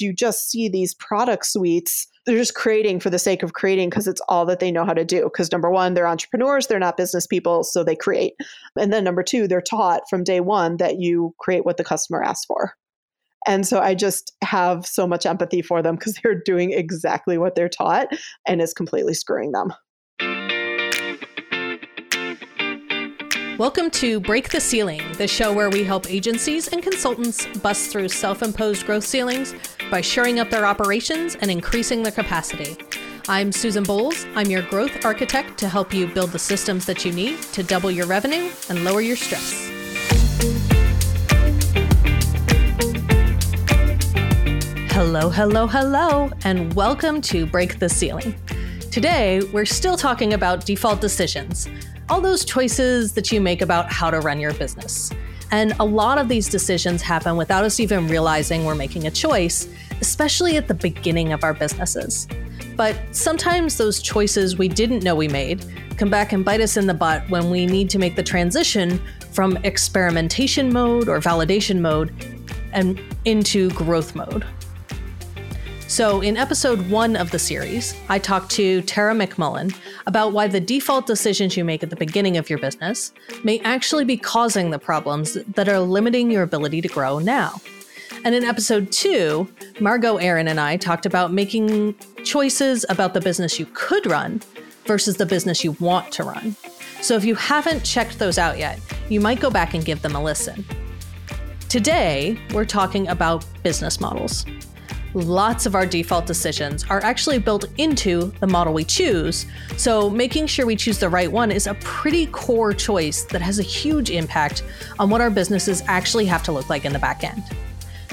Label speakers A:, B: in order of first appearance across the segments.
A: You just see these product suites they're just creating for the sake of creating because it's all that they know how to do. Because number one, they're entrepreneurs, they're not business people, so they create. And then number two, they're taught from day one that you create what the customer asks for. And so I just have so much empathy for them because they're doing exactly what they're taught and it's completely screwing them.
B: Welcome to Break the Ceiling, the show where we help agencies and consultants bust through self imposed growth ceilings by shoring up their operations and increasing their capacity. I'm Susan Bowles. I'm your growth architect to help you build the systems that you need to double your revenue and lower your stress. Hello, hello, hello, and welcome to Break the Ceiling. Today, we're still talking about default decisions all those choices that you make about how to run your business. And a lot of these decisions happen without us even realizing we're making a choice, especially at the beginning of our businesses. But sometimes those choices we didn't know we made come back and bite us in the butt when we need to make the transition from experimentation mode or validation mode and into growth mode. So, in episode one of the series, I talked to Tara McMullen about why the default decisions you make at the beginning of your business may actually be causing the problems that are limiting your ability to grow now. And in episode two, Margo Aaron and I talked about making choices about the business you could run versus the business you want to run. So, if you haven't checked those out yet, you might go back and give them a listen. Today, we're talking about business models lots of our default decisions are actually built into the model we choose. So, making sure we choose the right one is a pretty core choice that has a huge impact on what our businesses actually have to look like in the back end.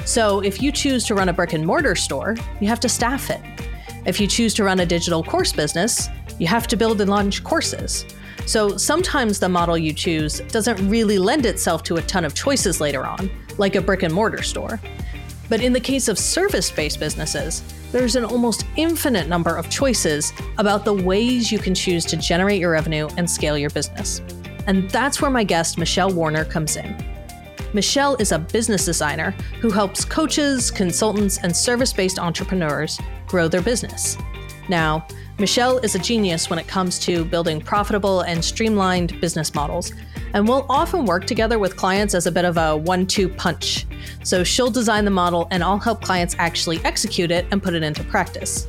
B: So, if you choose to run a brick and mortar store, you have to staff it. If you choose to run a digital course business, you have to build and launch courses. So sometimes the model you choose doesn't really lend itself to a ton of choices later on, like a brick and mortar store. But in the case of service based businesses, there's an almost infinite number of choices about the ways you can choose to generate your revenue and scale your business. And that's where my guest, Michelle Warner, comes in. Michelle is a business designer who helps coaches, consultants, and service based entrepreneurs grow their business. Now, Michelle is a genius when it comes to building profitable and streamlined business models and we'll often work together with clients as a bit of a one two punch. So she'll design the model, and I'll help clients actually execute it and put it into practice.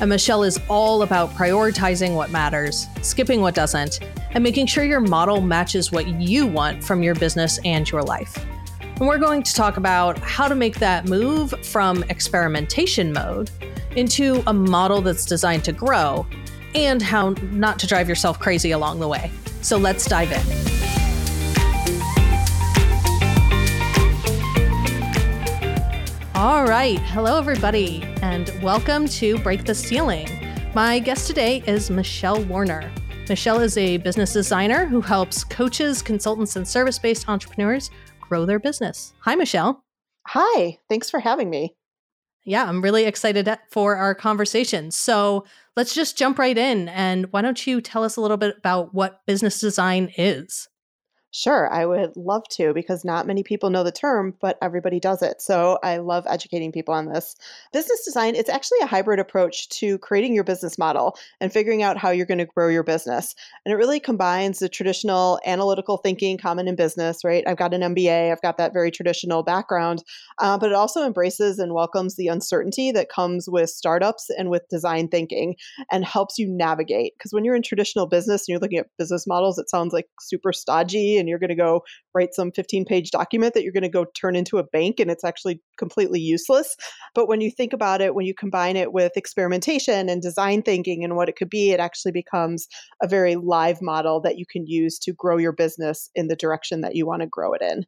B: And Michelle is all about prioritizing what matters, skipping what doesn't, and making sure your model matches what you want from your business and your life. And we're going to talk about how to make that move from experimentation mode into a model that's designed to grow and how not to drive yourself crazy along the way. So let's dive in. All right. Hello, everybody, and welcome to Break the Ceiling. My guest today is Michelle Warner. Michelle is a business designer who helps coaches, consultants, and service based entrepreneurs grow their business. Hi, Michelle.
A: Hi. Thanks for having me.
B: Yeah, I'm really excited for our conversation. So let's just jump right in. And why don't you tell us a little bit about what business design is?
A: Sure, I would love to because not many people know the term, but everybody does it. So I love educating people on this. Business design, it's actually a hybrid approach to creating your business model and figuring out how you're going to grow your business. And it really combines the traditional analytical thinking common in business, right? I've got an MBA, I've got that very traditional background, uh, but it also embraces and welcomes the uncertainty that comes with startups and with design thinking and helps you navigate. Because when you're in traditional business and you're looking at business models, it sounds like super stodgy and you're going to go write some 15 page document that you're going to go turn into a bank and it's actually completely useless. But when you think about it, when you combine it with experimentation and design thinking and what it could be, it actually becomes a very live model that you can use to grow your business in the direction that you want to grow it in.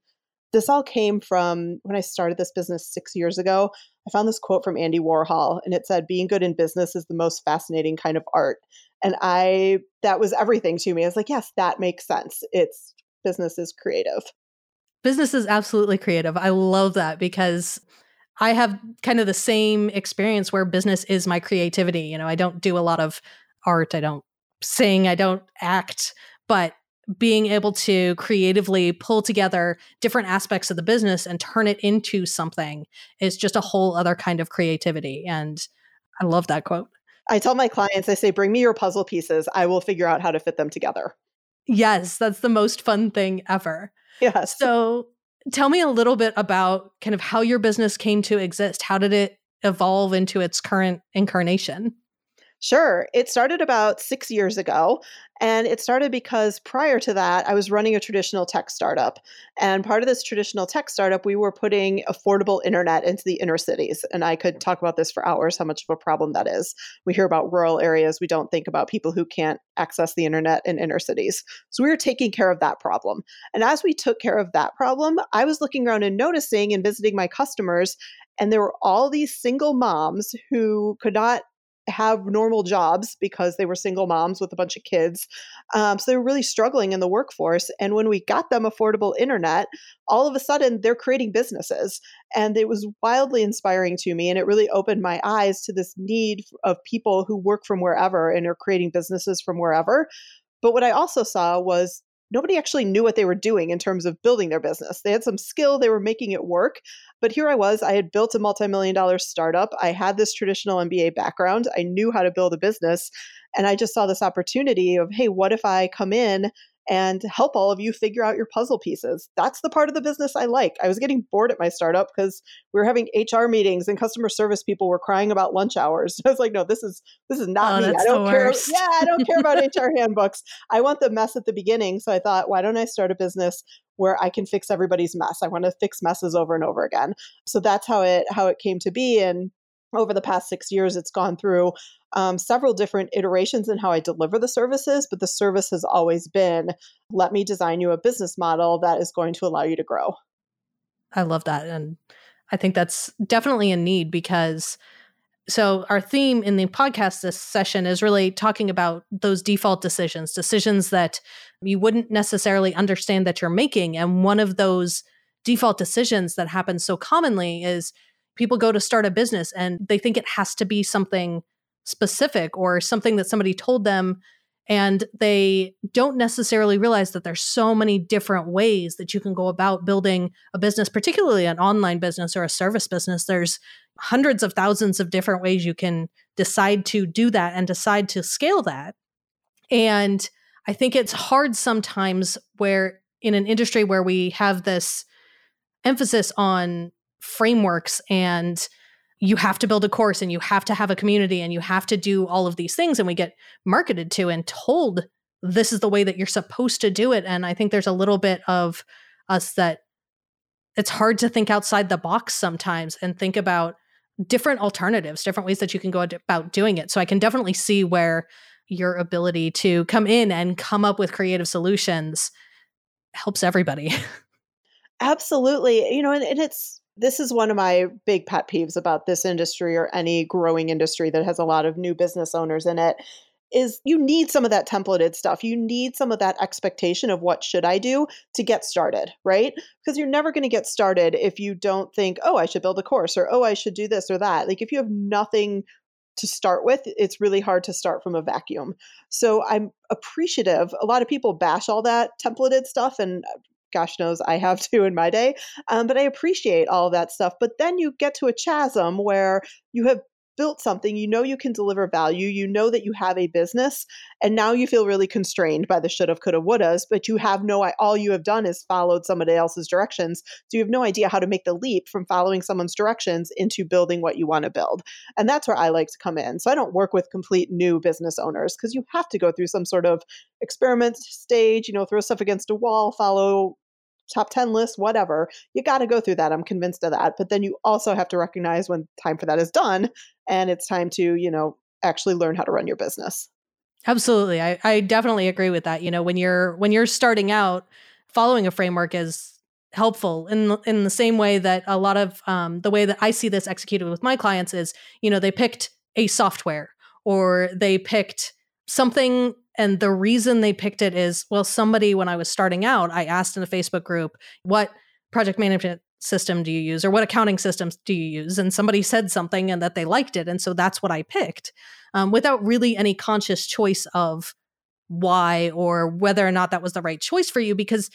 A: This all came from when I started this business six years ago. I found this quote from Andy Warhol, and it said, Being good in business is the most fascinating kind of art. And I, that was everything to me. I was like, Yes, that makes sense. It's business is creative.
B: Business is absolutely creative. I love that because I have kind of the same experience where business is my creativity. You know, I don't do a lot of art, I don't sing, I don't act, but being able to creatively pull together different aspects of the business and turn it into something is just a whole other kind of creativity. And I love that quote.
A: I tell my clients, I say, bring me your puzzle pieces. I will figure out how to fit them together.
B: Yes, that's the most fun thing ever.
A: Yes.
B: So tell me a little bit about kind of how your business came to exist. How did it evolve into its current incarnation?
A: Sure. It started about six years ago. And it started because prior to that, I was running a traditional tech startup. And part of this traditional tech startup, we were putting affordable internet into the inner cities. And I could talk about this for hours, how much of a problem that is. We hear about rural areas. We don't think about people who can't access the internet in inner cities. So we were taking care of that problem. And as we took care of that problem, I was looking around and noticing and visiting my customers and there were all these single moms who could not have normal jobs because they were single moms with a bunch of kids. Um, so they were really struggling in the workforce. And when we got them affordable internet, all of a sudden they're creating businesses. And it was wildly inspiring to me. And it really opened my eyes to this need of people who work from wherever and are creating businesses from wherever. But what I also saw was nobody actually knew what they were doing in terms of building their business. They had some skill, they were making it work. But here I was, I had built a multi million dollar startup. I had this traditional MBA background, I knew how to build a business. And I just saw this opportunity of, hey, what if I come in and help all of you figure out your puzzle pieces. That's the part of the business I like. I was getting bored at my startup because we were having HR meetings and customer service people were crying about lunch hours. I was like, no, this is this is not
B: oh,
A: me. I don't care. Yeah, I don't care about HR handbooks. I want the mess at the beginning. So I thought, why don't I start a business where I can fix everybody's mess? I want to fix messes over and over again. So that's how it how it came to be. And over the past six years, it's gone through um, several different iterations in how I deliver the services, but the service has always been let me design you a business model that is going to allow you to grow.
B: I love that. And I think that's definitely a need because. So, our theme in the podcast this session is really talking about those default decisions, decisions that you wouldn't necessarily understand that you're making. And one of those default decisions that happens so commonly is people go to start a business and they think it has to be something specific or something that somebody told them and they don't necessarily realize that there's so many different ways that you can go about building a business particularly an online business or a service business. There's hundreds of thousands of different ways you can decide to do that and decide to scale that. And i think it's hard sometimes where in an industry where we have this emphasis on frameworks and you have to build a course and you have to have a community and you have to do all of these things and we get marketed to and told this is the way that you're supposed to do it. And i think there's a little bit of us that it's hard to think outside the box sometimes and think about different alternatives different ways that you can go about doing it. So i can definitely see where your ability to come in and come up with creative solutions helps everybody.
A: Absolutely. You know and, and it's this is one of my big pet peeves about this industry or any growing industry that has a lot of new business owners in it is you need some of that templated stuff. You need some of that expectation of what should I do to get started, right? Because you're never going to get started if you don't think, "Oh, I should build a course" or "Oh, I should do this or that." Like if you have nothing to start with, it's really hard to start from a vacuum. So I'm appreciative. A lot of people bash all that templated stuff and uh, gosh knows I have to in my day. Um, but I appreciate all that stuff. But then you get to a chasm where you have built something, you know you can deliver value, you know that you have a business, and now you feel really constrained by the should have, could have, would but you have no, all you have done is followed somebody else's directions. So you have no idea how to make the leap from following someone's directions into building what you want to build. And that's where I like to come in. So I don't work with complete new business owners because you have to go through some sort of experiment stage, you know, throw stuff against a wall, follow top 10 list, whatever. You got to go through that. I'm convinced of that. But then you also have to recognize when time for that is done and it's time to, you know, actually learn how to run your business.
B: Absolutely. I, I definitely agree with that. You know, when you're when you're starting out, following a framework is helpful in in the same way that a lot of um, the way that I see this executed with my clients is, you know, they picked a software or they picked something and the reason they picked it is well, somebody, when I was starting out, I asked in a Facebook group, what project management system do you use or what accounting systems do you use? And somebody said something and that they liked it. And so that's what I picked um, without really any conscious choice of why or whether or not that was the right choice for you because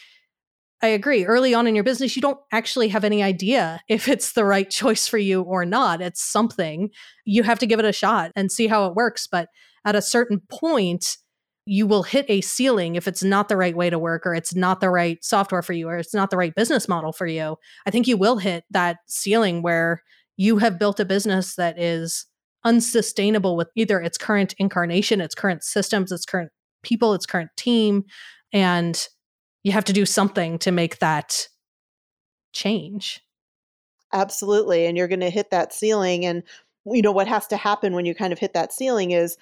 B: I agree. Early on in your business, you don't actually have any idea if it's the right choice for you or not. It's something. You have to give it a shot and see how it works. But at a certain point, you will hit a ceiling if it's not the right way to work or it's not the right software for you or it's not the right business model for you. I think you will hit that ceiling where you have built a business that is unsustainable with either its current incarnation, its current systems, its current people, its current team. And you have to do something to make that change.
A: Absolutely. And you're going to hit that ceiling. And, you know, what has to happen when you kind of hit that ceiling is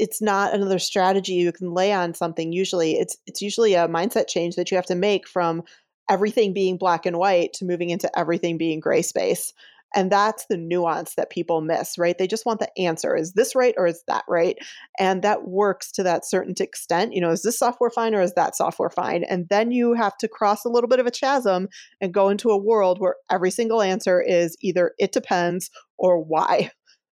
A: it's not another strategy you can lay on something usually it's it's usually a mindset change that you have to make from everything being black and white to moving into everything being gray space and that's the nuance that people miss, right? They just want the answer. Is this right or is that right? And that works to that certain extent. You know, is this software fine or is that software fine? And then you have to cross a little bit of a chasm and go into a world where every single answer is either it depends or why.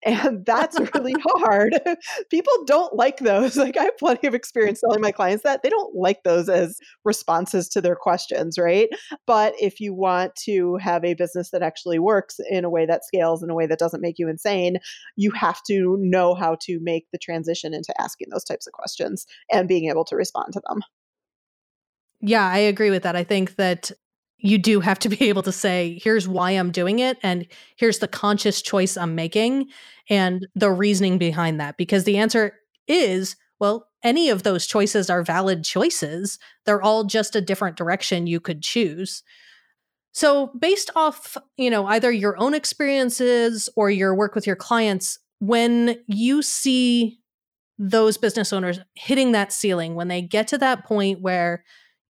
A: And that's really hard. People don't like those. Like I have plenty of experience telling my clients that they don't like those as responses to their questions, right? But if you want to have a business that actually works in a way that scales in a way that doesn't make you insane, you have to know how to make the transition into asking those types of questions and being able to respond to them.
B: Yeah, I agree with that. I think that you do have to be able to say, here's why I'm doing it, and here's the conscious choice I'm making, and the reasoning behind that. Because the answer is, well, any of those choices are valid choices. They're all just a different direction you could choose. So, based off, you know, either your own experiences or your work with your clients, when you see those business owners hitting that ceiling, when they get to that point where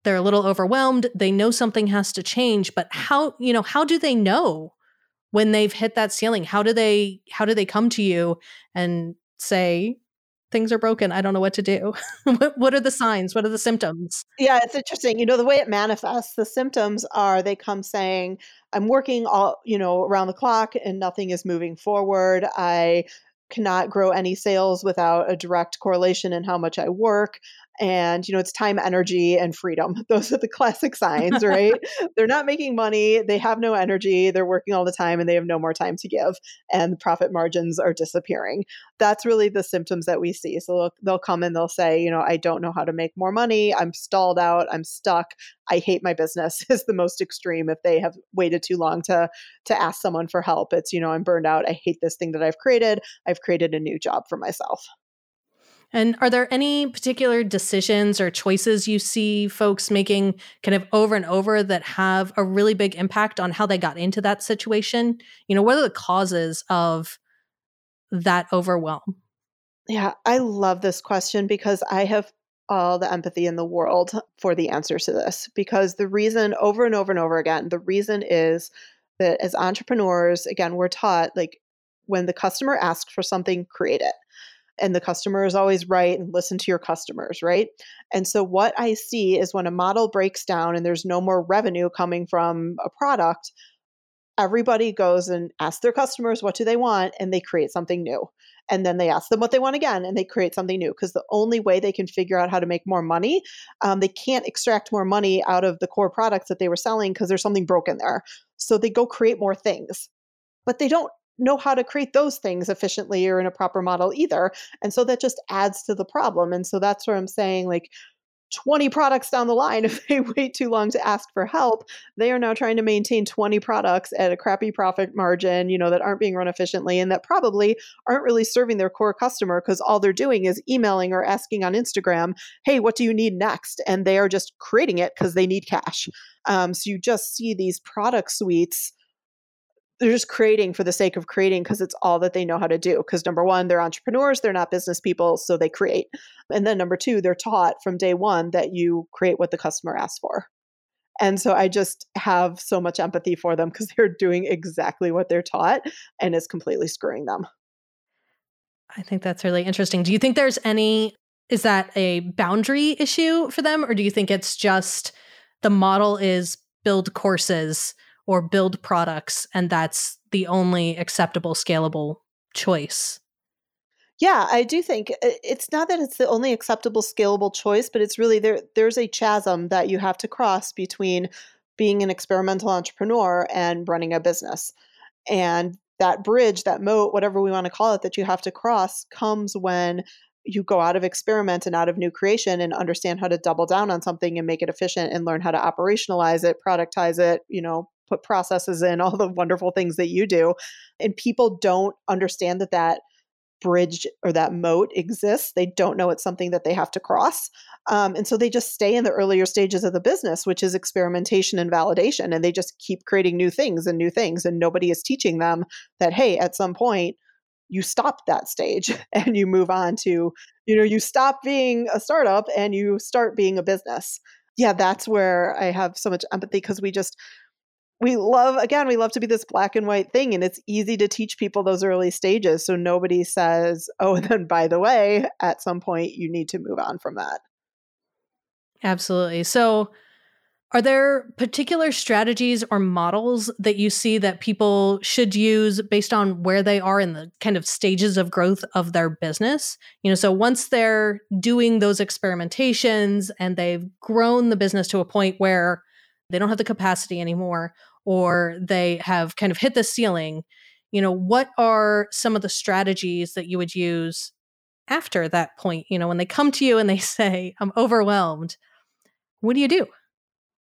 B: they're a little overwhelmed they know something has to change but how you know how do they know when they've hit that ceiling? How do they how do they come to you and say things are broken i don't know what to do? What, what are the signs? What are the symptoms?
A: Yeah it's interesting you know the way it manifests the symptoms are they come saying i'm working all you know around the clock and nothing is moving forward i cannot grow any sales without a direct correlation in how much I work and you know it's time energy and freedom. Those are the classic signs right? They're not making money they have no energy they're working all the time and they have no more time to give and profit margins are disappearing. That's really the symptoms that we see. So they'll, they'll come and they'll say you know i don't know how to make more money i'm stalled out i'm stuck i hate my business is the most extreme. If they have waited too long to to ask someone for help it's you know i'm burned out i hate this thing that i've created i've created a new job for myself
B: and are there any particular decisions or choices you see folks making kind of over and over that have a really big impact on how they got into that situation? You know, what are the causes of that overwhelm?
A: Yeah, I love this question because I have all the empathy in the world for the answers to this. Because the reason, over and over and over again, the reason is that as entrepreneurs, again, we're taught like when the customer asks for something, create it and the customer is always right and listen to your customers, right? And so what I see is when a model breaks down and there's no more revenue coming from a product, everybody goes and asks their customers what do they want and they create something new. And then they ask them what they want again and they create something new because the only way they can figure out how to make more money, um, they can't extract more money out of the core products that they were selling because there's something broken there. So they go create more things but they don't know how to create those things efficiently or in a proper model either. And so that just adds to the problem. And so that's where I'm saying, like, 20 products down the line, if they wait too long to ask for help, they are now trying to maintain 20 products at a crappy profit margin, you know, that aren't being run efficiently and that probably aren't really serving their core customer because all they're doing is emailing or asking on Instagram, hey, what do you need next? And they are just creating it because they need cash. Um, so you just see these product suites they're just creating for the sake of creating because it's all that they know how to do. Because number one, they're entrepreneurs, they're not business people, so they create. And then number two, they're taught from day one that you create what the customer asks for. And so I just have so much empathy for them because they're doing exactly what they're taught and it's completely screwing them.
B: I think that's really interesting. Do you think there's any, is that a boundary issue for them? Or do you think it's just the model is build courses? Or build products and that's the only acceptable scalable choice
A: Yeah, I do think uh, it's not that it's the only acceptable scalable choice, but it's really there there's a chasm that you have to cross between being an experimental entrepreneur and running a business. And that bridge, that moat, whatever we want to call it, that you have to cross comes when you go out of experiment and out of new creation and understand how to double down on something and make it efficient and learn how to operationalize it, productize it, you know, put processes in, all the wonderful things that you do. And people don't understand that that bridge or that moat exists. They don't know it's something that they have to cross. Um, and so they just stay in the earlier stages of the business, which is experimentation and validation. And they just keep creating new things and new things. And nobody is teaching them that, hey, at some point, you stop that stage and you move on to, you know, you stop being a startup and you start being a business. Yeah, that's where I have so much empathy because we just, we love again we love to be this black and white thing and it's easy to teach people those early stages so nobody says oh and then by the way at some point you need to move on from that
B: absolutely so are there particular strategies or models that you see that people should use based on where they are in the kind of stages of growth of their business? You know, so once they're doing those experimentations and they've grown the business to a point where they don't have the capacity anymore or they have kind of hit the ceiling you know what are some of the strategies that you would use after that point you know when they come to you and they say i'm overwhelmed what do you do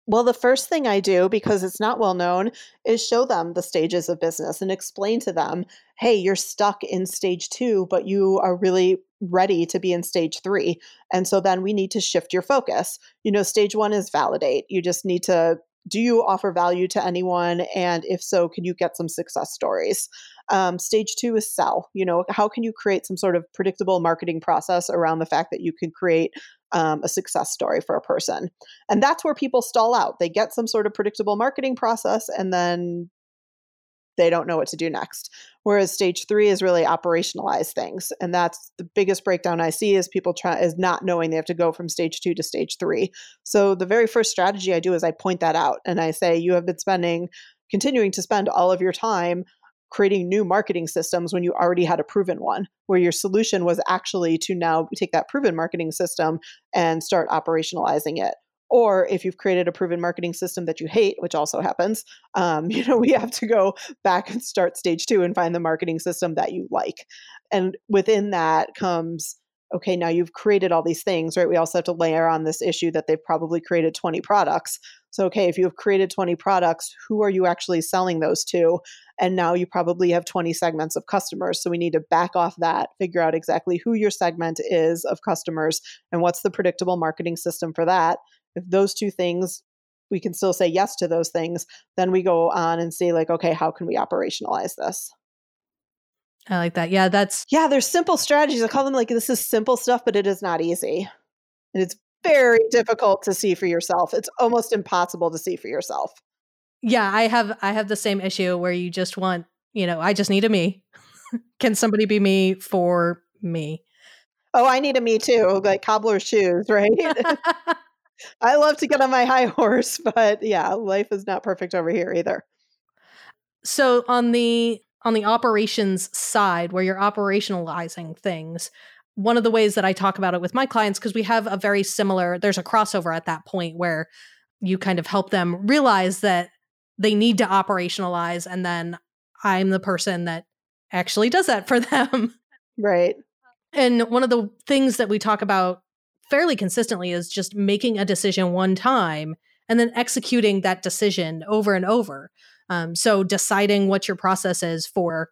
A: well, the first thing I do, because it's not well known, is show them the stages of business and explain to them hey, you're stuck in stage two, but you are really ready to be in stage three. And so then we need to shift your focus. You know, stage one is validate. You just need to do you offer value to anyone? And if so, can you get some success stories? Um, stage two is sell. You know, how can you create some sort of predictable marketing process around the fact that you can create um, a success story for a person? And that's where people stall out. They get some sort of predictable marketing process and then they don't know what to do next. Whereas stage three is really operationalize things. And that's the biggest breakdown I see is people try is not knowing they have to go from stage two to stage three. So the very first strategy I do is I point that out and I say, you have been spending, continuing to spend all of your time creating new marketing systems when you already had a proven one, where your solution was actually to now take that proven marketing system and start operationalizing it or if you've created a proven marketing system that you hate which also happens um, you know we have to go back and start stage two and find the marketing system that you like. And within that comes okay now you've created all these things right? We also have to layer on this issue that they've probably created 20 products. So okay if you have created 20 products who are you actually selling those to? And now you probably have 20 segments of customers. So we need to back off that figure out exactly who your segment is of customers and what's the predictable marketing system for that if those two things we can still say yes to those things then we go on and see like okay how can we operationalize this?
B: I like that. Yeah that's
A: yeah there's simple strategies. I call them like this is simple stuff but it is not easy. And it's very difficult to see for yourself. It's almost impossible to see for yourself.
B: Yeah i have i have the same issue where you just want you know i just need a me. Can somebody be me for me?
A: Oh i need a me too like cobbler shoes right I love to get on my high horse, but yeah, life is not perfect over here either.
B: So on the on the operations side where you're operationalizing things, one of the ways that I talk about it with my clients because we have a very similar there's a crossover at that point where you kind of help them realize that they need to operationalize and then I'm the person that actually does that for them.
A: Right.
B: And one of the things that we talk about fairly consistently is just making a decision one time and then executing that decision over and over. Um, so deciding what your process is for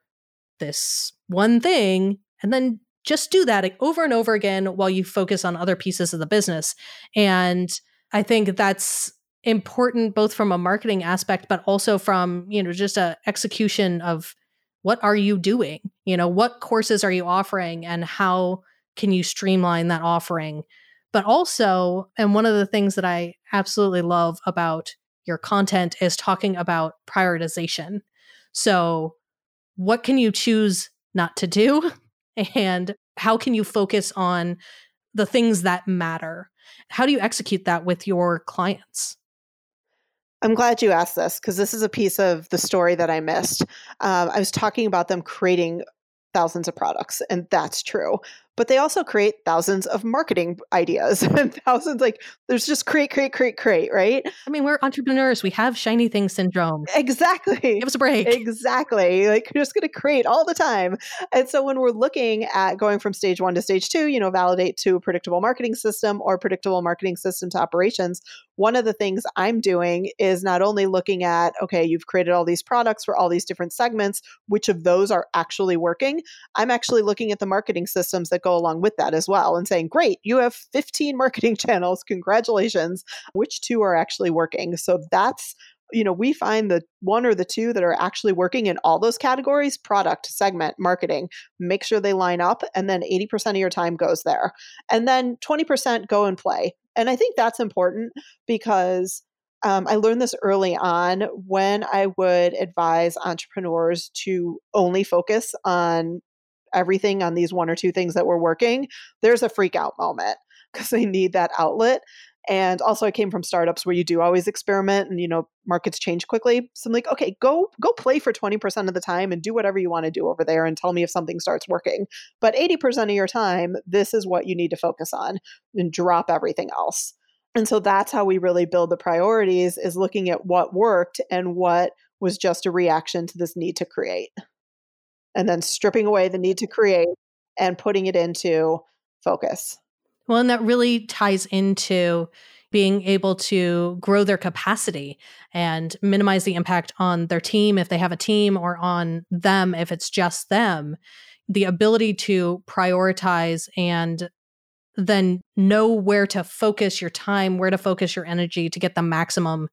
B: this one thing and then just do that over and over again while you focus on other pieces of the business. And I think that's important both from a marketing aspect but also from, you know, just a execution of what are you doing? You know, what courses are you offering and how can you streamline that offering but also, and one of the things that I absolutely love about your content is talking about prioritization. So, what can you choose not to do? And how can you focus on the things that matter? How do you execute that with your clients?
A: I'm glad you asked this because this is a piece of the story that I missed. Um, I was talking about them creating thousands of products, and that's true. But they also create thousands of marketing ideas and thousands, like, there's just create, create, create, create, right?
B: I mean, we're entrepreneurs. We have shiny thing syndrome.
A: Exactly.
B: Give us a break.
A: Exactly. Like, you're just going to create all the time. And so when we're looking at going from stage one to stage two, you know, validate to a predictable marketing system or predictable marketing system to operations, one of the things I'm doing is not only looking at, okay, you've created all these products for all these different segments, which of those are actually working? I'm actually looking at the marketing systems that go along with that as well and saying, great, you have 15 marketing channels. Congratulations. Which two are actually working? So that's you know, we find the one or the two that are actually working in all those categories product, segment, marketing. Make sure they line up, and then 80% of your time goes there. And then 20% go and play. And I think that's important because um, I learned this early on when I would advise entrepreneurs to only focus on everything on these one or two things that were working. There's a freak out moment because they need that outlet. And also I came from startups where you do always experiment and you know markets change quickly. So I'm like, okay, go go play for 20% of the time and do whatever you want to do over there and tell me if something starts working. But 80% of your time, this is what you need to focus on and drop everything else. And so that's how we really build the priorities is looking at what worked and what was just a reaction to this need to create. And then stripping away the need to create and putting it into focus.
B: Well, and that really ties into being able to grow their capacity and minimize the impact on their team if they have a team or on them if it's just them. The ability to prioritize and then know where to focus your time, where to focus your energy to get the maximum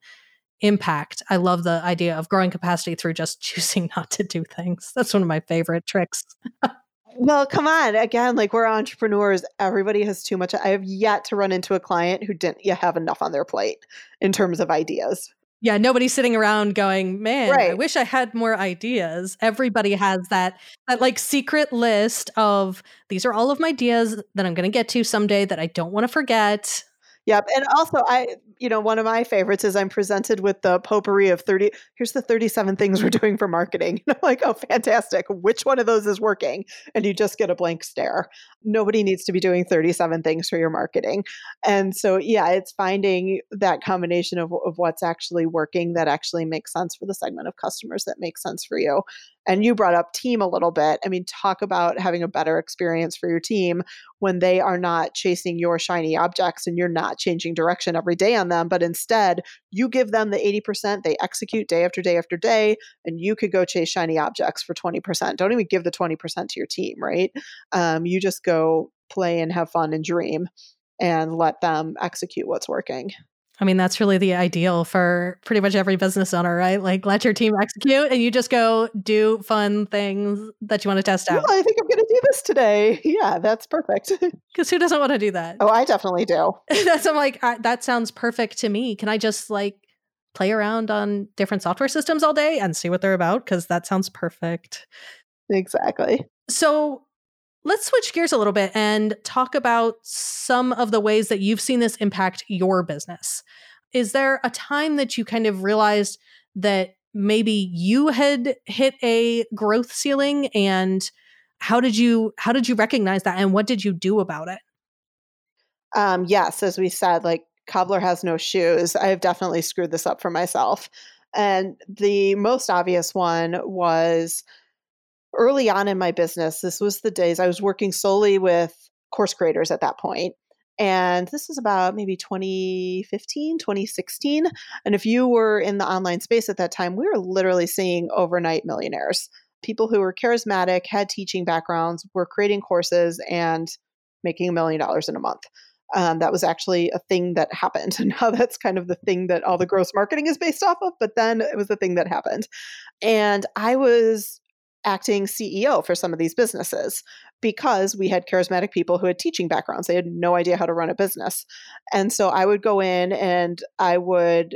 B: impact. I love the idea of growing capacity through just choosing not to do things. That's one of my favorite tricks.
A: well, come on. Again, like we're entrepreneurs. Everybody has too much. I have yet to run into a client who didn't yet have enough on their plate in terms of ideas.
B: Yeah, nobody's sitting around going, "Man, right. I wish I had more ideas." Everybody has that that like secret list of these are all of my ideas that I'm going to get to someday that I don't want to forget.
A: Yep. And also I you know, one of my favorites is I'm presented with the potpourri of 30 here's the 37 things we're doing for marketing. And I'm like, "Oh, fantastic. Which one of those is working?" And you just get a blank stare. Nobody needs to be doing 37 things for your marketing. And so yeah, it's finding that combination of of what's actually working that actually makes sense for the segment of customers that makes sense for you. And you brought up team a little bit. I mean, talk about having a better experience for your team when they are not chasing your shiny objects and you're not changing direction every day on them, but instead you give them the 80%, they execute day after day after day, and you could go chase shiny objects for 20%. Don't even give the 20% to your team, right? Um, you just go play and have fun and dream and let them execute what's working.
B: I mean, that's really the ideal for pretty much every business owner, right? Like, let your team execute and you just go do fun things that you want to test out.
A: Well, I think I'm going to do this today. Yeah, that's perfect.
B: Because who doesn't want to do that?
A: Oh, I definitely do.
B: that's, I'm like, I, that sounds perfect to me. Can I just like play around on different software systems all day and see what they're about? Because that sounds perfect.
A: Exactly.
B: So, Let's switch gears a little bit and talk about some of the ways that you've seen this impact your business. Is there a time that you kind of realized that maybe you had hit a growth ceiling and how did you how did you recognize that and what did you do about it?
A: Um, yes, as we said, like cobbler has no shoes. I have definitely screwed this up for myself. And the most obvious one was early on in my business, this was the days I was working solely with course creators at that point. And this was about maybe 2015, 2016. And if you were in the online space at that time, we were literally seeing overnight millionaires. People who were charismatic, had teaching backgrounds, were creating courses and making a million dollars in a month. Um, that was actually a thing that happened. And now that's kind of the thing that all the gross marketing is based off of. But then it was the thing that happened. And I was acting CEO for some of these businesses because we had charismatic people who had teaching backgrounds. They had no idea how to run a business. And so I would go in and I would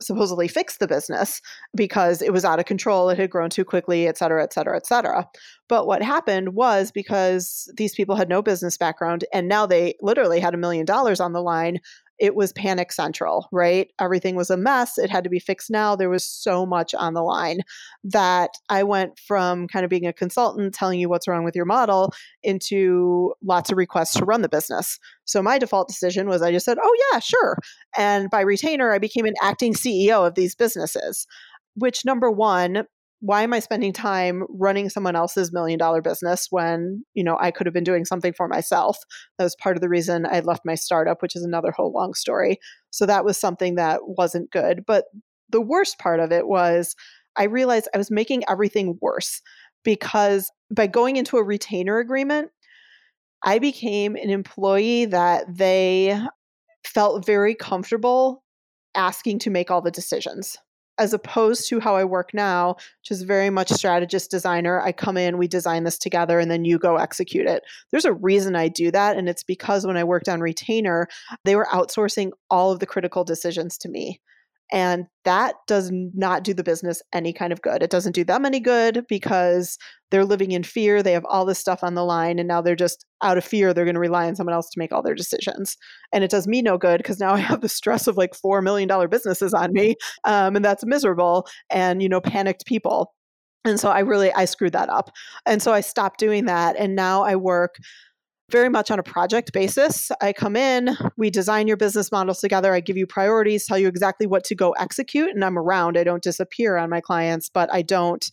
A: supposedly fix the business because it was out of control, it had grown too quickly, et cetera, et cetera, et cetera. But what happened was because these people had no business background and now they literally had a million dollars on the line, it was panic central, right? Everything was a mess. It had to be fixed now. There was so much on the line that I went from kind of being a consultant telling you what's wrong with your model into lots of requests to run the business. So my default decision was I just said, oh, yeah, sure. And by retainer, I became an acting CEO of these businesses which number one why am I spending time running someone else's million dollar business when, you know, I could have been doing something for myself? That was part of the reason I left my startup, which is another whole long story. So that was something that wasn't good. But the worst part of it was I realized I was making everything worse because by going into a retainer agreement, I became an employee that they felt very comfortable asking to make all the decisions as opposed to how I work now, which is very much strategist designer. I come in, we design this together, and then you go execute it. There's a reason I do that. And it's because when I worked on retainer, they were outsourcing all of the critical decisions to me. And that does not do the business any kind of good. It doesn't do them any good because they're living in fear. They have all this stuff on the line, and now they're just out of fear. They're going to rely on someone else to make all their decisions. And it does me no good because now I have the stress of like $4 million businesses on me. Um, and that's miserable and, you know, panicked people. And so I really, I screwed that up. And so I stopped doing that. And now I work very much on a project basis. I come in, we design your business models together. I give you priorities, tell you exactly what to go execute, and I'm around. I don't disappear on my clients, but I don't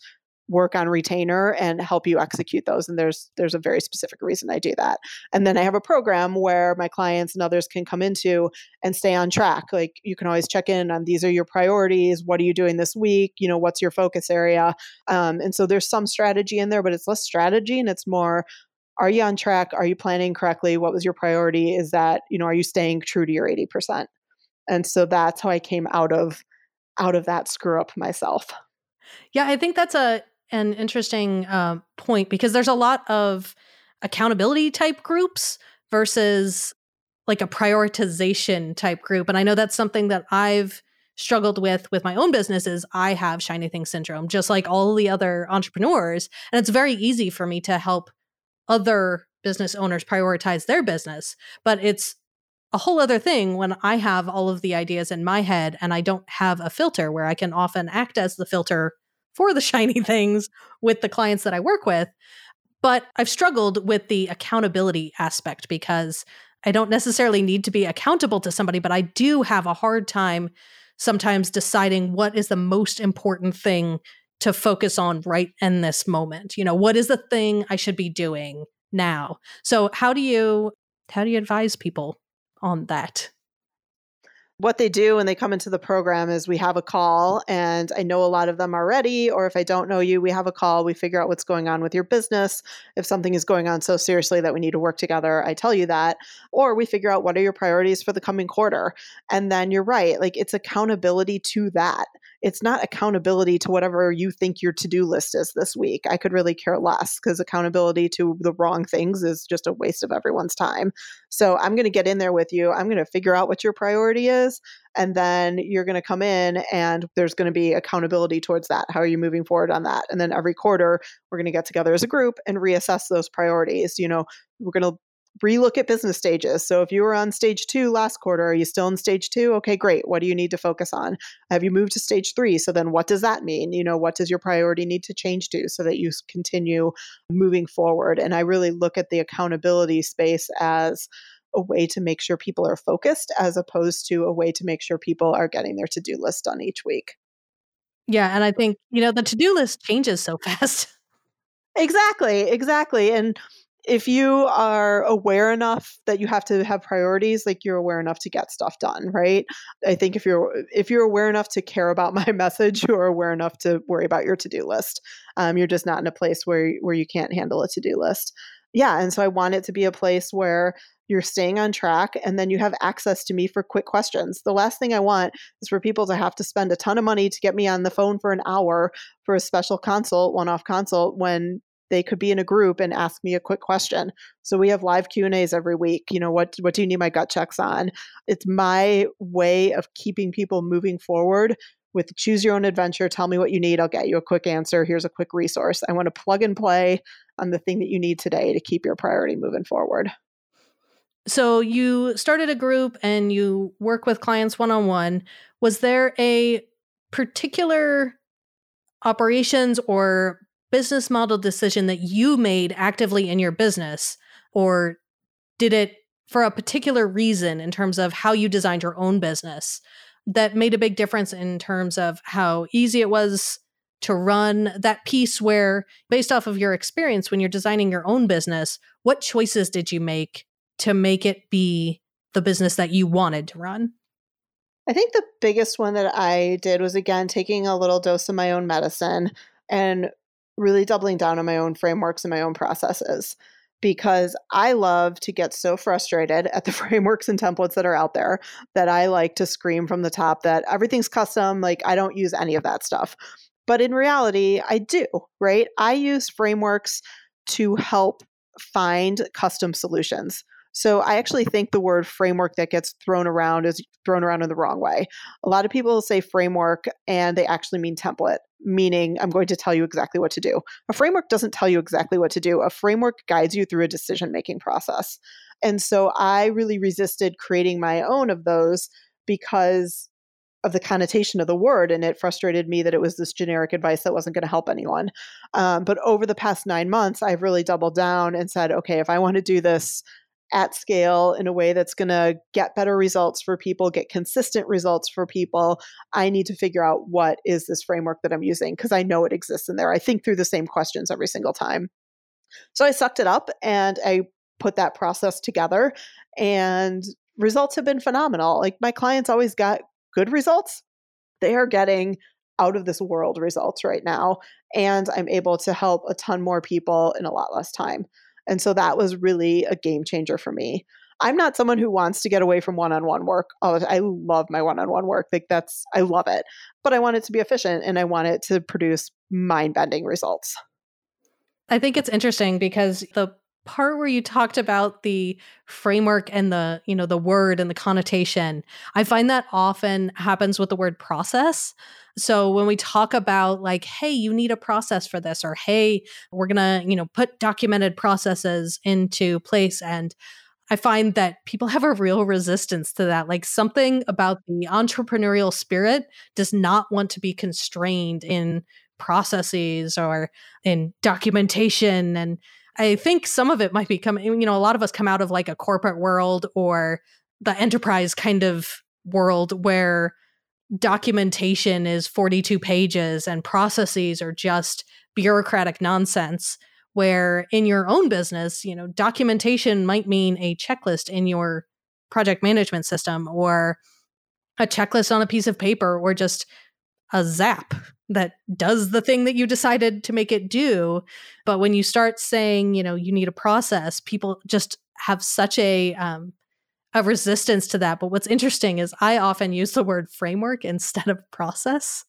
A: work on retainer and help you execute those and there's there's a very specific reason I do that. And then I have a program where my clients and others can come into and stay on track. Like you can always check in on these are your priorities, what are you doing this week, you know, what's your focus area? Um, and so there's some strategy in there, but it's less strategy and it's more are you on track? Are you planning correctly? What was your priority? Is that, you know, are you staying true to your 80%? And so that's how I came out of out of that screw up myself.
B: Yeah, I think that's a an interesting uh, point because there's a lot of accountability type groups versus like a prioritization type group and i know that's something that i've struggled with with my own business is i have shiny thing syndrome just like all the other entrepreneurs and it's very easy for me to help other business owners prioritize their business. But it's a whole other thing when I have all of the ideas in my head and I don't have a filter where I can often act as the filter for the shiny things with the clients that I work with. But I've struggled with the accountability aspect because I don't necessarily need to be accountable to somebody, but I do have a hard time sometimes deciding what is the most important thing to focus on right in this moment. You know, what is the thing I should be doing now? So how do you how do you advise people on that?
A: what they do when they come into the program is we have a call and i know a lot of them already or if i don't know you we have a call we figure out what's going on with your business if something is going on so seriously that we need to work together i tell you that or we figure out what are your priorities for the coming quarter and then you're right like it's accountability to that it's not accountability to whatever you think your to-do list is this week. I could really care less because accountability to the wrong things is just a waste of everyone's time. So I'm going to get in there with you. I'm going to figure out what your priority is and then you're going to come in and there's going to be accountability towards that. How are you moving forward on that? And then every quarter we're going to get together as a group and reassess those priorities. You know, we're going to relook at business stages. So if you were on stage two last quarter, are you still in stage two? Okay, great. What do you need to focus on? Have you moved to stage three? So then what does that mean? You know, what does your priority need to change to so that you continue moving forward? And I really look at the accountability space as a way to make sure people are focused as opposed to a way to make sure people are getting their to do list done each week.
B: Yeah. And I think, you know, the to do list changes so fast.
A: Exactly, exactly. And if you are aware enough that you have to have priorities like you're aware enough to get stuff done right? I think if you're if you're aware enough to care about my message you're aware enough to worry about your to-do list. Um, you're just not in a place where where you can't handle a to-do list. Yeah and so i want it to be a place where you're staying on track and then you have access to me for quick questions. The last thing i want is for people to have to spend a ton of money to get me on the phone for an hour for a special consult one-off consult when they could be in a group and ask me a quick question. So we have live Q&As every week. You know, what what do you need my gut checks on? It's my way of keeping people moving forward with choose your own adventure, tell me what you need, I'll get you a quick answer. Here's a quick resource. I want to plug and play on the thing that you need today to keep your priority moving forward.
B: So you started a group and you work with clients one on one. Was there a particular operations or business model decision that you made actively in your business? Or did it for a particular reason in terms of how you designed your own business that made a big difference in terms of how easy it was to run that piece where based off of your experience when you're designing your own business what choices did you make to make it be the business that you wanted to run
A: i think the biggest one that i did was again taking a little dose of my own medicine and really doubling down on my own frameworks and my own processes because I love to get so frustrated at the frameworks and templates that are out there that I like to scream from the top that everything's custom. Like, I don't use any of that stuff. But in reality, I do, right? I use frameworks to help find custom solutions. So I actually think the word framework that gets thrown around is thrown around in the wrong way. A lot of people say framework and they actually mean template, meaning I'm going to tell you exactly what to do. A framework doesn't tell you exactly what to do. A framework guides you through a decision making process. And so I really resisted creating my own of those because of the connotation of the word, and it frustrated me that it was this generic advice that wasn't going to help anyone. Um, but over the past nine months, I've really doubled down and said, okay, if I want to do this at scale in a way that's going to get better results for people, get consistent results for people, I need to figure out what is this framework that I'm using because I know it exists in there. I think through the same questions every single time. So I sucked it up and I put that process together and results have been phenomenal. Like my clients always got good results, they are getting out of this world results right now. And I'm able to help a ton more people in a lot less time. And so that was really a game changer for me. I'm not someone who wants to get away from one-on-one work. Oh, I love my one-on-one work. Like that's I love it. But I want it to be efficient and I want it to produce mind-bending results.
B: I think it's interesting because the part where you talked about the framework and the you know the word and the connotation i find that often happens with the word process so when we talk about like hey you need a process for this or hey we're going to you know put documented processes into place and I find that people have a real resistance to that. Like something about the entrepreneurial spirit does not want to be constrained in processes or in documentation and I think some of it might be coming, you know, a lot of us come out of like a corporate world or the enterprise kind of world where documentation is 42 pages and processes are just bureaucratic nonsense. Where in your own business, you know, documentation might mean a checklist in your project management system or a checklist on a piece of paper or just a zap that does the thing that you decided to make it do. But when you start saying, you know, you need a process, people just have such a um, a resistance to that. But what's interesting is I often use the word framework instead of process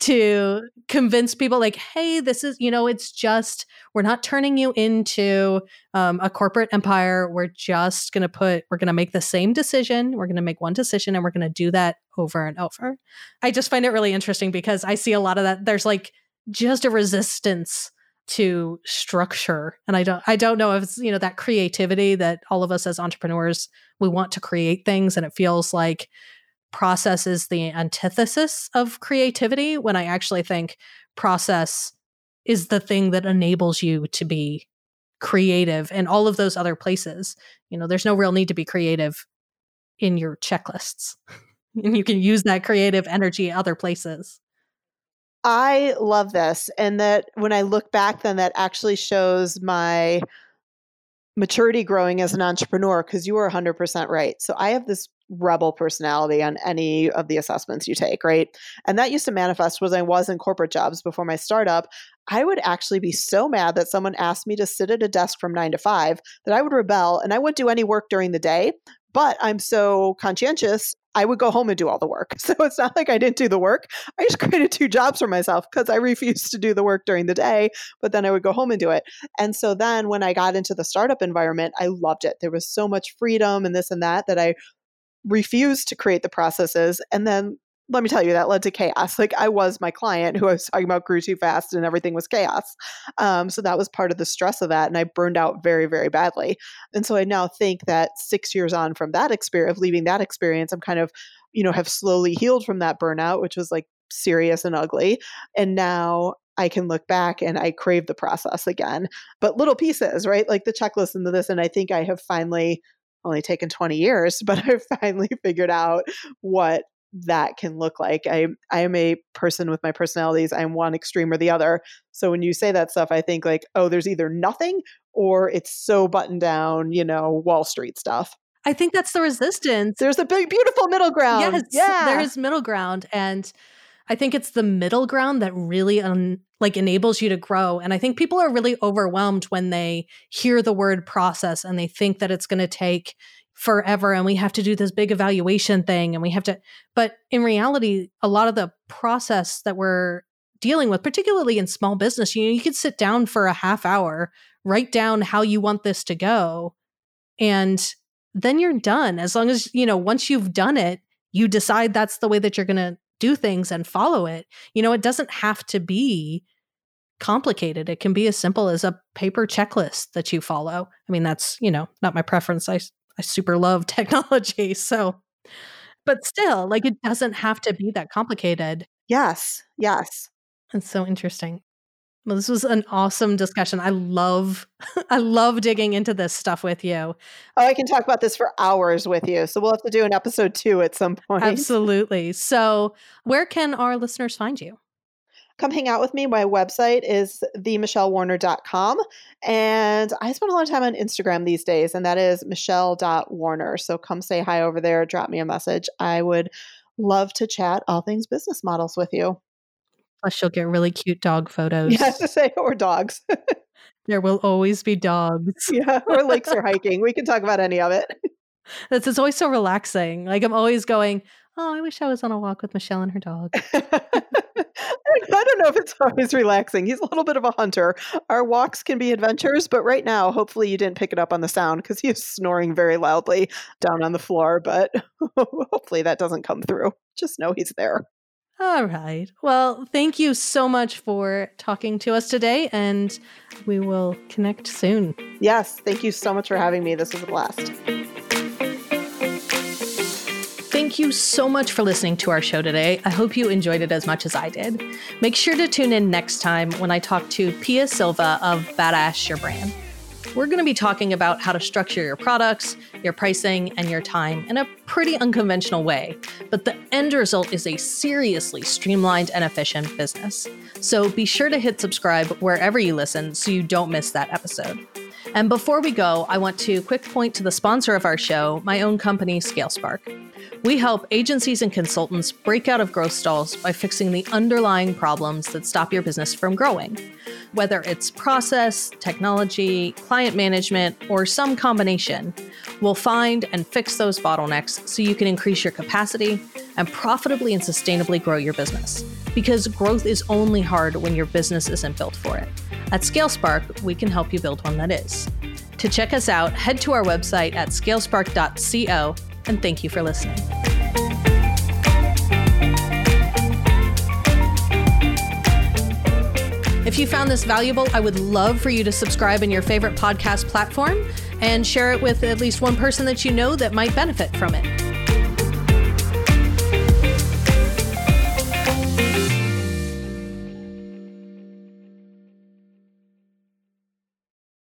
B: to convince people like hey this is you know it's just we're not turning you into um, a corporate empire. We're just going to put we're going to make the same decision. We're going to make one decision and we're going to do that over and over. I just find it really interesting because i see a lot of that. There's like just a resistance to structure and i don't i don't know if it's you know that creativity that all of us as entrepreneurs we want to create things and it feels like process is the antithesis of creativity when I actually think process is the thing that enables you to be creative and all of those other places. You know, there's no real need to be creative in your checklists. and you can use that creative energy other places.
A: I love this. And that when I look back, then that actually shows my maturity growing as an entrepreneur because you are 100% right. So I have this rebel personality on any of the assessments you take, right? And that used to manifest when I was in corporate jobs before my startup. I would actually be so mad that someone asked me to sit at a desk from nine to five that I would rebel and I wouldn't do any work during the day. But I'm so conscientious, I would go home and do all the work. So it's not like I didn't do the work. I just created two jobs for myself because I refused to do the work during the day, but then I would go home and do it. And so then when I got into the startup environment, I loved it. There was so much freedom and this and that that I refused to create the processes. And then let me tell you, that led to chaos. Like I was my client who I was talking about grew too fast and everything was chaos. Um, so that was part of the stress of that. And I burned out very, very badly. And so I now think that six years on from that experience, of leaving that experience, I'm kind of, you know, have slowly healed from that burnout, which was like serious and ugly. And now I can look back and I crave the process again. But little pieces, right? Like the checklist and the this. And I think I have finally only taken 20 years, but I've finally figured out what that can look like. I I am a person with my personalities. I'm one extreme or the other. So when you say that stuff, I think like, oh, there's either nothing or it's so buttoned down, you know, Wall Street stuff.
B: I think that's the resistance.
A: There's a big, beautiful middle ground.
B: Yes, yeah, there is middle ground, and I think it's the middle ground that really um, like enables you to grow. And I think people are really overwhelmed when they hear the word process and they think that it's going to take forever and we have to do this big evaluation thing and we have to but in reality a lot of the process that we're dealing with particularly in small business you know you could sit down for a half hour write down how you want this to go and then you're done as long as you know once you've done it you decide that's the way that you're going to do things and follow it you know it doesn't have to be complicated it can be as simple as a paper checklist that you follow i mean that's you know not my preference i I super love technology. So, but still, like it doesn't have to be that complicated.
A: Yes. Yes.
B: It's so interesting. Well, this was an awesome discussion. I love I love digging into this stuff with you. Oh,
A: I can talk about this for hours with you. So we'll have to do an episode 2 at some point.
B: Absolutely. So, where can our listeners find you?
A: come hang out with me. My website is themichellewarner.com. And I spend a lot of time on Instagram these days, and that is michelle.warner. So come say hi over there, drop me a message. I would love to chat all things business models with you.
B: Plus, you'll get really cute dog photos.
A: Yeah, to say, or dogs.
B: there will always be dogs.
A: Yeah, or lakes or hiking. We can talk about any of it.
B: This is always so relaxing. Like I'm always going, oh, I wish I was on a walk with Michelle and her dog.
A: I don't know if it's always relaxing. He's a little bit of a hunter. Our walks can be adventures, but right now, hopefully, you didn't pick it up on the sound because he is snoring very loudly down on the floor. But hopefully, that doesn't come through. Just know he's there.
B: All right. Well, thank you so much for talking to us today, and we will connect soon.
A: Yes. Thank you so much for having me. This was a blast.
B: Thank you so much for listening to our show today. I hope you enjoyed it as much as I did. Make sure to tune in next time when I talk to Pia Silva of Badass Your Brand. We're going to be talking about how to structure your products, your pricing, and your time in a pretty unconventional way. But the end result is a seriously streamlined and efficient business. So be sure to hit subscribe wherever you listen so you don't miss that episode. And before we go, I want to quick point to the sponsor of our show, my own company, ScaleSpark. We help agencies and consultants break out of growth stalls by fixing the underlying problems that stop your business from growing. Whether it's process, technology, client management, or some combination, we'll find and fix those bottlenecks so you can increase your capacity and profitably and sustainably grow your business. Because growth is only hard when your business isn't built for it. At ScaleSpark, we can help you build one that is. To check us out, head to our website at scalespark.co and thank you for listening. If you found this valuable, I would love for you to subscribe in your favorite podcast platform and share it with at least one person that you know that might benefit from it.